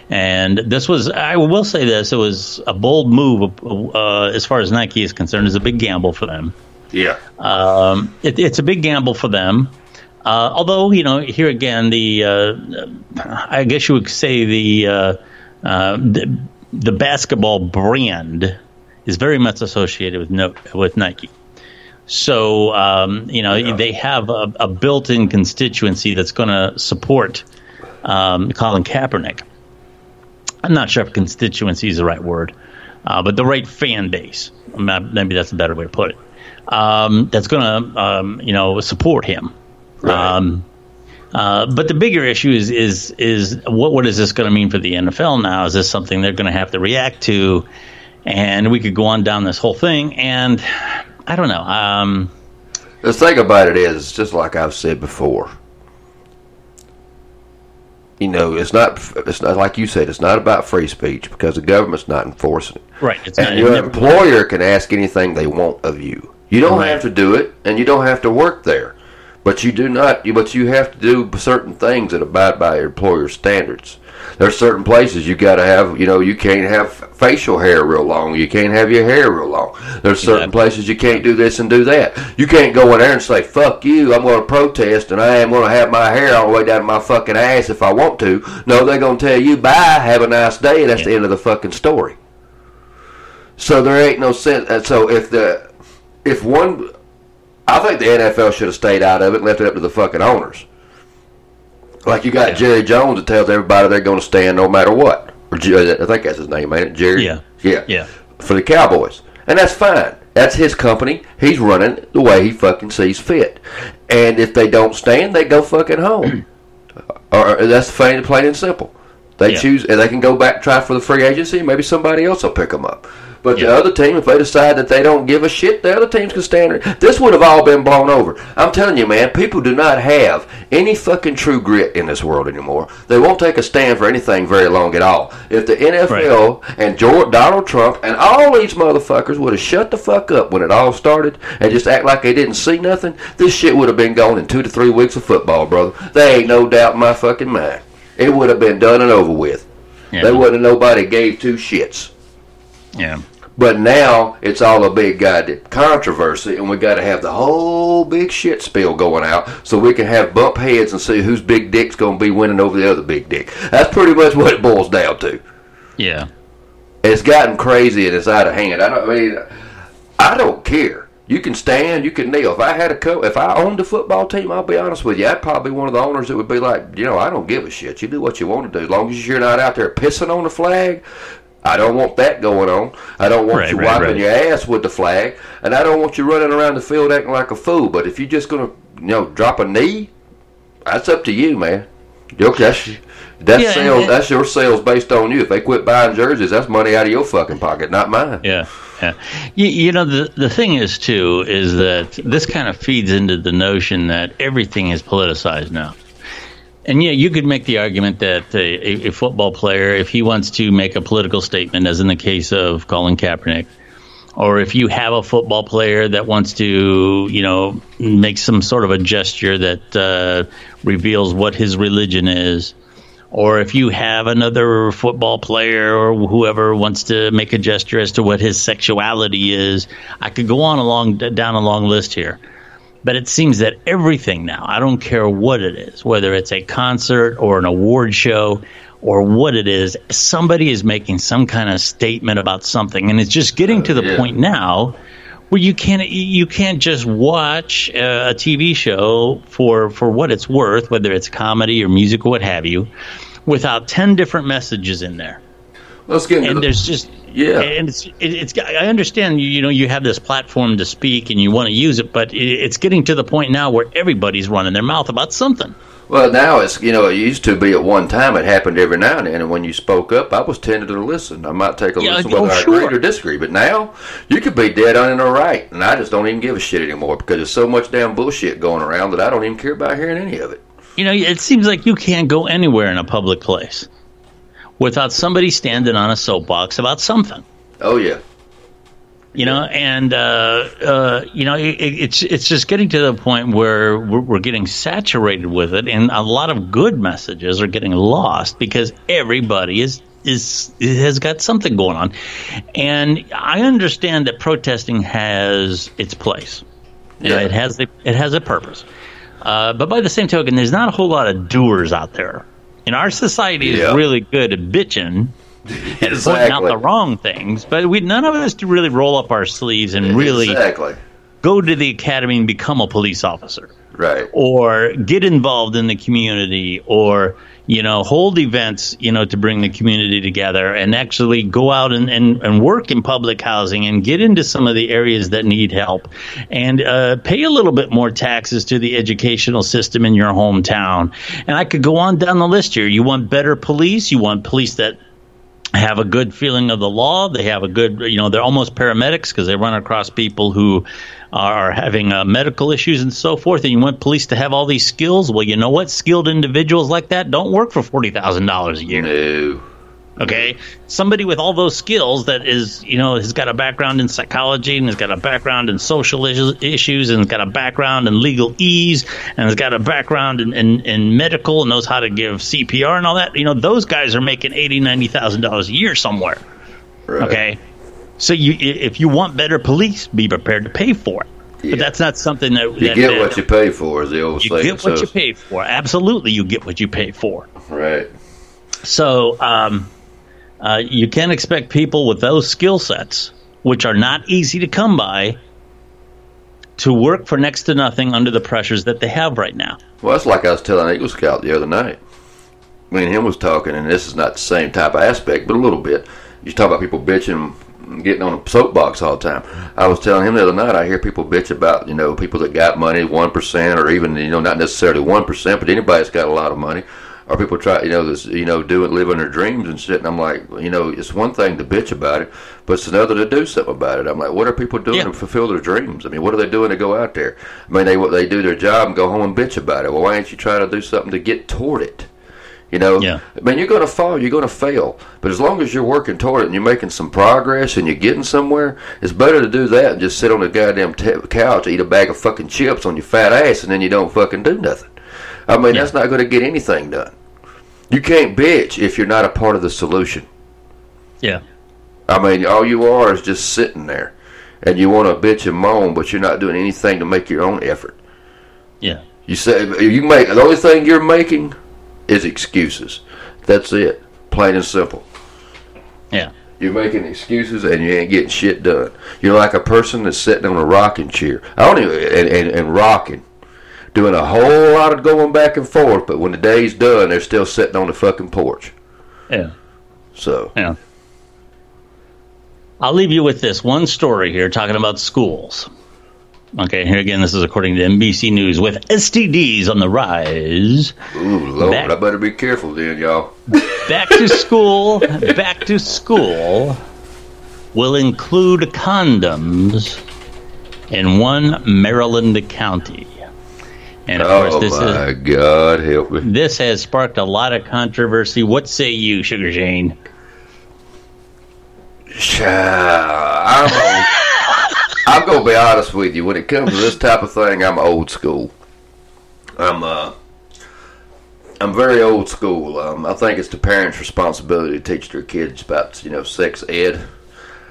S2: And this was, I will say this, it was a bold move uh, as far as Nike is concerned. It's a big gamble for them.
S1: Yeah.
S2: Um, it, it's a big gamble for them. Uh, although, you know, here again, the, uh, I guess you would say the, uh, uh, the, the, basketball brand is very much associated with, no, with Nike. So, um, you know, yeah. they have a, a built in constituency that's going to support um, Colin Kaepernick. I'm not sure if constituency is the right word, uh, but the right fan base. Maybe that's a better way to put it. Um, that's going to, um, you know, support him. Right. Um, uh, but the bigger issue is is is what what is this going to mean for the NFL now? Is this something they're going to have to react to? And we could go on down this whole thing, and I don't know. Um,
S1: the thing about it is, just like I've said before, you know, it's not. It's not like you said. It's not about free speech because the government's not enforcing it.
S2: Right.
S1: It's and not, your employer can ask anything they want of you. You don't right. have to do it, and you don't have to work there. But you do not. But you have to do certain things that abide by your employer's standards there's certain places you got to have. You know, you can't have facial hair real long. You can't have your hair real long. There's certain places you can't do this and do that. You can't go in there and say "fuck you." I'm going to protest, and I am going to have my hair all the way down to my fucking ass if I want to. No, they're going to tell you bye, have a nice day, and that's yeah. the end of the fucking story. So there ain't no sense. Uh, so if the if one, I think the NFL should have stayed out of it and left it up to the fucking owners. Like you got yeah. Jerry Jones that tells everybody they're going to stand no matter what. Or uh, I think that's his name, ain't it? Jerry.
S2: Yeah.
S1: Yeah.
S2: Yeah.
S1: For the Cowboys, and that's fine. That's his company. He's running the way he fucking sees fit. And if they don't stand, they go fucking home. or that's plain, plain and simple. They yeah. choose, and they can go back try for the free agency. Maybe somebody else will pick them up. But the other team, if they decide that they don't give a shit, the other teams can stand. This would have all been blown over. I'm telling you, man, people do not have any fucking true grit in this world anymore. They won't take a stand for anything very long at all. If the NFL right. and George, Donald Trump and all these motherfuckers would have shut the fuck up when it all started and just act like they didn't see nothing, this shit would have been gone in two to three weeks of football, brother. They ain't no doubt in my fucking mind. It would have been done and over with. Yeah. There wouldn't have nobody gave two shits.
S2: Yeah.
S1: But now it's all a big goddamn controversy, and we got to have the whole big shit spill going out so we can have bump heads and see whose big dick's going to be winning over the other big dick. That's pretty much what it boils down to.
S2: Yeah.
S1: It's gotten crazy and it's out of hand. I don't I mean I don't care. You can stand, you can kneel. If I had a co, if I owned a football team, I'll be honest with you, I'd probably be one of the owners that would be like, you know, I don't give a shit. You do what you want to do, as long as you're not out there pissing on the flag. I don't want that going on. I don't want
S2: Right,
S1: you
S2: right,
S1: wiping
S2: right.
S1: your ass with the flag, and I don't want you running around the field acting like a fool. But if you're just gonna, you know, drop a knee, that's up to you, man. That's that's
S2: Yeah,
S1: sales. that's your sales based on you. If they quit buying jerseys, that's money out of your fucking pocket, not mine.
S2: Yeah, yeah. You, you know, the the thing is too is that this kind of feeds into the notion that everything is politicized now. And yeah, you could make the argument that a, a football player, if he wants to make a political statement, as in the case of Colin Kaepernick, or if you have a football player that wants to, you know, make some sort of a gesture that uh, reveals what his religion is, or if you have another football player or whoever wants to make a gesture as to what his sexuality is, I could go on along down a long list here. But it seems that everything now, I don't care what it is, whether it's a concert or an award show or what it is, somebody is making some kind of statement about something, and it's just getting to the
S1: yeah.
S2: point now where you can't you can't just watch uh, a TV show for for what it's worth, whether it's comedy or music or what have you, without ten different messages in there.
S1: Let's get into
S2: And
S1: the,
S2: there's just
S1: Yeah.
S2: and it's it, it's I understand you you know you have this platform to speak and you want to use it, but it, it's getting to the point now where everybody's running their mouth about something.
S1: Well, now it's you know it used to be at one time it happened every now and then, and when you spoke up, I was tended to listen. I might take a
S2: Yeah,
S1: listen
S2: oh,
S1: whether I
S2: sure.
S1: agree or disagree, but now you could be dead on in the right, and I just don't even give a shit anymore because there's so much damn bullshit going around that I don't even care about hearing any of it.
S2: You know, it seems like you can't go anywhere in a public place without somebody standing on a soapbox about something.
S1: Oh yeah,
S2: you know and uh, uh, you know it, it's it's just getting to the point where we're, we're getting saturated with it and a lot of good messages are getting lost because everybody is is has got something going on and i understand that protesting has its place you know,
S1: Yeah.
S2: it has a, it has a purpose uh, but by the same token there's not a whole lot of doers out there and our society is
S1: Yeah.
S2: really good at bitching. And pointing out the wrong things, but we none of us do really roll up our sleeves and really
S1: exactly.
S2: go to the academy and become a police officer
S1: right.
S2: or get involved in the community or you know hold events you know to bring the community together and actually go out and, and, and work in public housing and get into some of the areas that need help. And uh, pay a little bit more taxes to the educational system in your hometown. And i could go on down the list here. You want better police? You want police that have a good feeling of the law. They have a good, you know, they're almost paramedics because they run across people who are having uh, medical issues and so forth. And you want police to have all these skills. Well, you know what? Skilled individuals like that don't work for forty thousand dollars a year.
S1: No.
S2: Okay, somebody with all those skills that is, you know, has got a background in psychology and has got a background in social issues and has got a background in legalese and has got a background in, in, in medical and knows how to give CPR and all that. You know, those guys are making eighty, ninety thousand dollars a year somewhere.
S1: Right.
S2: Okay, so you if you want better police, be prepared to pay for it.
S1: Yeah.
S2: But that's not something that
S1: You
S2: that,
S1: get
S2: that-
S1: what you pay for, as the old
S2: you
S1: saying.
S2: get what
S1: so-
S2: you pay for. Absolutely, you get what you pay for.
S1: Right.
S2: So um, uh, you can't expect people with those skill sets, which are not easy to come by, to work for next to nothing under the pressures that they have right now.
S1: Well, that's like I was telling Eagle Scout the other night. Me and him was talking, and this is not the same type of aspect, but a little bit. You talk about people bitching, getting on a soapbox all the time. I was telling him the other night, I hear people bitch about, you know, people that got money, 1%, or even, you know, not necessarily 1%, but anybody that's got a lot of money. Or people try, you know, this, you know, doing, living their dreams and shit. And I'm like, you know, it's one thing to bitch about it, but it's another to do something about it. I'm like, what are people doing
S2: Yeah.
S1: to fulfill their dreams? I mean, what are they doing to go out there? I mean, they they do their job and go home and bitch about it. Well, why ain't you trying to do something to get toward it? You know,
S2: Yeah.
S1: I mean, you're going to fall, you're going to fail, but as long as you're working toward it and you're making some progress and you're getting somewhere, it's better to do that and just sit on the goddamn t- couch, eat a bag of fucking chips on your fat ass, and then you don't fucking do nothing. I mean,
S2: Yeah.
S1: that's not going to get anything done. You can't bitch if you're not a part of the solution.
S2: Yeah.
S1: I mean, all you are is just sitting there, and you want to bitch and moan, but you're not doing anything to make your own effort.
S2: Yeah.
S1: You say you make the only thing you're making is excuses. That's it, plain and simple.
S2: Yeah.
S1: You're making excuses and you ain't getting shit done. You're like a person that's sitting on a rocking chair. I don't even and, and, and rocking, doing a whole lot of going back and forth. But when the day's done, they're still sitting on the fucking porch.
S2: Yeah.
S1: So
S2: Yeah. I'll leave you with this one story here talking about schools. Okay, here again, this is according to NBC News with STDs on the rise.
S1: Ooh, Lord,
S2: Back-
S1: I better be careful then, y'all.
S2: Back to school, back to school will include condoms in one Maryland county. And of
S1: oh
S2: course, this
S1: my
S2: is
S1: God, help me.
S2: this has sparked a lot of controversy. What say you, Sugar Jane?
S1: I'm, old. I'm gonna be honest with you. When it comes to this type of thing, I'm old school. I'm uh, I'm very old school. Um, I think it's the parents' responsibility to teach their kids about you know sex ed.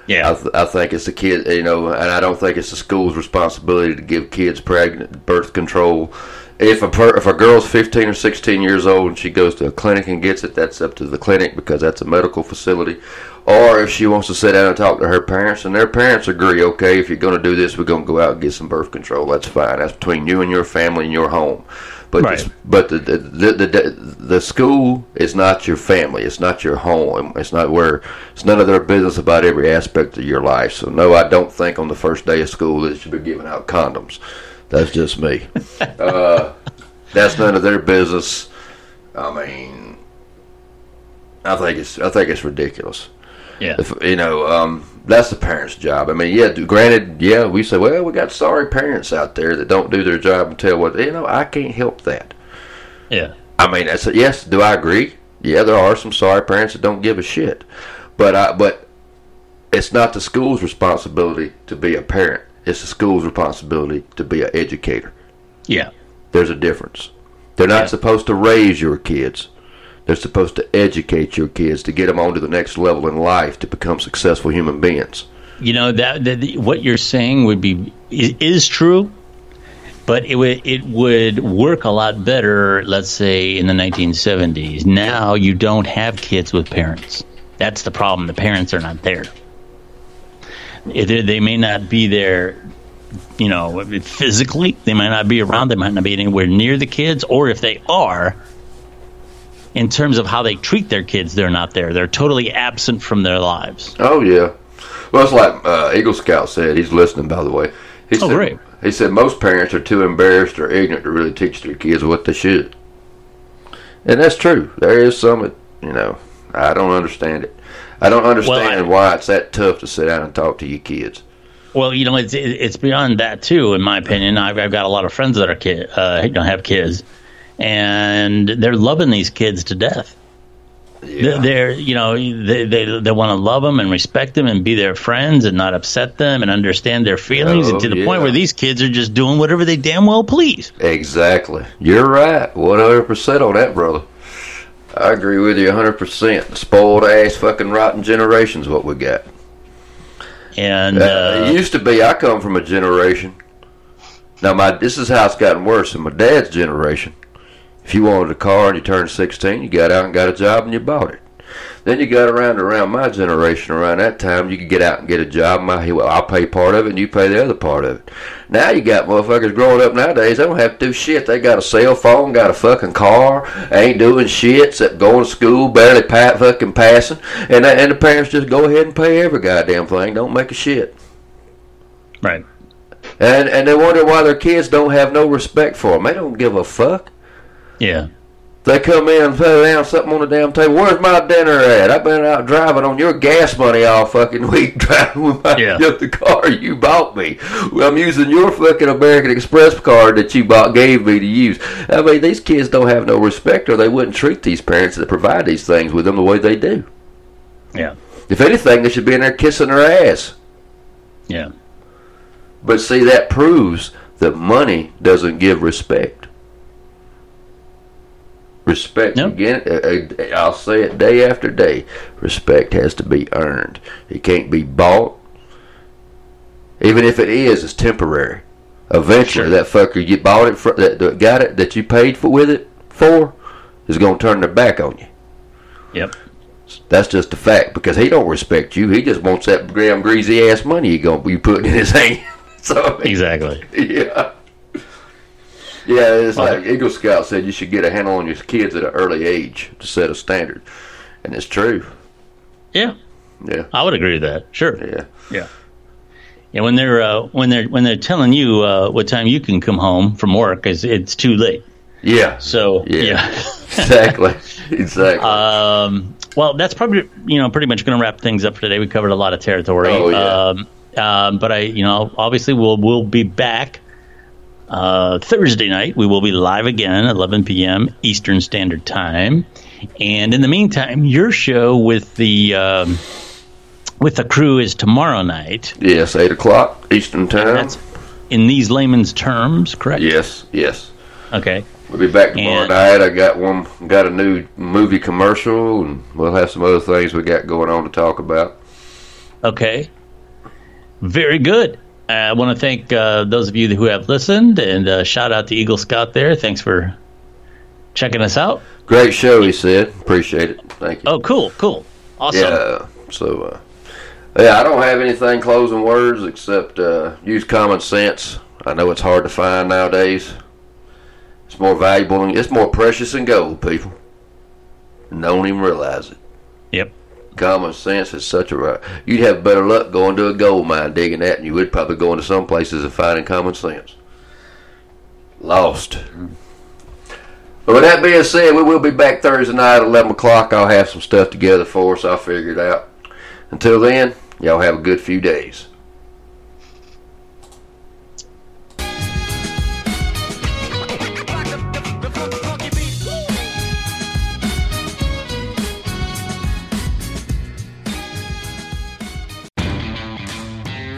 S1: I,
S2: Yeah,
S1: th- I think it's the kid, you know, and I don't think it's the school's responsibility to give kids pregnant birth control. If a per, if a girl's 15 or 16 years old and she goes to a clinic and gets it, that's up to the clinic because that's a medical facility. Or if she wants to sit down and talk to her parents and their parents agree, okay, if you're going to do this, we're going to go out and get some birth control. That's fine. That's between you and your family and your home. But
S2: Right.
S1: the, but the the, the the the school is not your family. It's not your home. It's not where it's none of their business about every aspect of your life. So no, I don't think on the first day of school that you should be giving out condoms. That's just me. uh, that's none of their business. I mean, I think it's I think it's ridiculous.
S2: Yeah,
S1: If you know, um, that's the parents' job. I mean, yeah. Granted, yeah, we say, well, we got sorry parents out there that don't do their job and tell what you know. I can't help that.
S2: yeah,
S1: I mean, that's yes. Do I agree? Yeah, there are some sorry parents that don't give a shit, but I but it's not the school's responsibility to be a parent. It's the school's responsibility to be an educator.
S2: yeah.
S1: There's a difference. They're not
S2: Yeah.
S1: supposed to raise your kids. They're supposed to educate your kids to get them on to the next level in life to become successful human beings.
S2: You know that, that what you're saying would be is, true, but it would it would work a lot better. Let's say in the 1970s. Now you don't have kids with parents. That's the problem. The parents are not there. They may not be there, you know, physically. They might not be around. They might not be anywhere near the kids, or if they are, in terms of how they treat their kids, they're not there. They're totally absent from their lives.
S1: Oh yeah. Well, it's like uh, Eagle Scout said. He's listening, by the way. He
S2: Oh,
S1: said,
S2: great.
S1: He said most parents are too embarrassed or ignorant to really teach their kids what they should, and that's true. There is some, you know, I don't understand it. I don't understand
S2: I-
S1: why it's that tough to sit down and talk to your kids.
S2: Well, you know, it's it's beyond that too. In my opinion, I've, I've got a lot of friends that are kid, uh, have kids, and they're loving these kids to death. They're, they're, you know, they they, they want to love them and respect them and be their friends and not upset them and understand their feelings,
S1: Oh,
S2: and to the
S1: yeah.
S2: point where these kids are just doing whatever they damn well please.
S1: Exactly. You're right. One hundred percent on that, brother. I agree with you hundred percent. Spoiled ass, fucking rotten generation's what we got.
S2: And
S1: Uh,
S2: uh,
S1: it used to be. I come from a generation. Now, my this is how it's gotten worse. In my dad's generation, if you wanted a car and you turned sixteen, you got out and got a job and you bought it. Then you got around around my generation. Around that time, you could get out and get a job. My, well, I'll pay part of it, and you pay the other part of it. Now you got motherfuckers growing up nowadays. They don't have to do shit. They got a cell phone, got a fucking car, ain't doing shit except going to school, barely pa- fucking passing, and and the parents just go ahead and pay every goddamn thing. Don't make a shit.
S2: right,
S1: And and they wonder why their kids don't have no respect for them. They don't give a fuck.
S2: Yeah,
S1: They come in and put down something on the damn table. Where's my dinner at? I've been out driving on your gas money all fucking week driving with my
S2: Yeah.
S1: the car you bought me. Well, I'm using your fucking American Express card that you bought gave me to use. I mean, these kids don't have no respect, or they wouldn't treat these parents that provide these things with them the way they do.
S2: yeah,
S1: If anything, they should be in there kissing their ass.
S2: yeah.
S1: But see, that proves that money doesn't give respect. Respect
S2: No.
S1: again. uh, uh, I'll say it day after day. Respect has to be earned. It can't be bought. Even if it is, it's temporary. Eventually,
S2: Sure.
S1: that fucker you bought it for, that, got it, that you paid for with it for, is going to turn their back on you.
S2: Yep.
S1: That's just a fact because he don't respect you. He just wants that damn greasy ass money you gonna be putting in his hand. so
S2: Exactly.
S1: yeah. Yeah, it's like Eagle Scout said you should get a handle on your kids at an early age to set a standard. And it's true.
S2: Yeah,
S1: Yeah.
S2: I would agree with that. Sure.
S1: Yeah.
S2: Yeah. Yeah, when they're uh, when they're when they're telling you uh, what time you can come home from work, is it's too late.
S1: Yeah.
S2: So
S1: Yeah.
S2: yeah.
S1: exactly. Exactly.
S2: Um, well, that's probably you know pretty much going to wrap things up for today. We covered a lot of territory.
S1: Oh, yeah.
S2: Um, um, but I, you know, obviously we'll we'll be back uh, Thursday night. We will be live again, 11 p.m. Eastern Standard Time. And in the meantime, your show with the um, with the crew is tomorrow night.
S1: yes, eight o'clock Eastern time.
S2: That's in these layman's terms, correct?
S1: yes, yes.
S2: Okay.
S1: We'll be back tomorrow
S2: And-
S1: night. I got one, got a new movie commercial, and we'll have some other things we got going on to talk about.
S2: Okay. Very good. I want to thank uh, those of you who have listened and uh, shout out to Eagle Scout there. Thanks for checking us out.
S1: Great show, he said. Appreciate it. Thank you.
S2: Oh, cool, cool. Awesome.
S1: Yeah. So, uh, yeah, I don't have anything closing words except uh, use common sense. I know it's hard to find nowadays. It's more valuable and it's more precious than gold, people. And don't even realize it.
S2: Yep.
S1: Common sense is such a. You'd have better luck going to a gold mine digging that than you would probably going to some places and finding common sense. Lost. But with that being said, we will be back Thursday night at 11 o'clock. I'll have some stuff together for us. I'll figure it out. Until then, y'all have a good few days.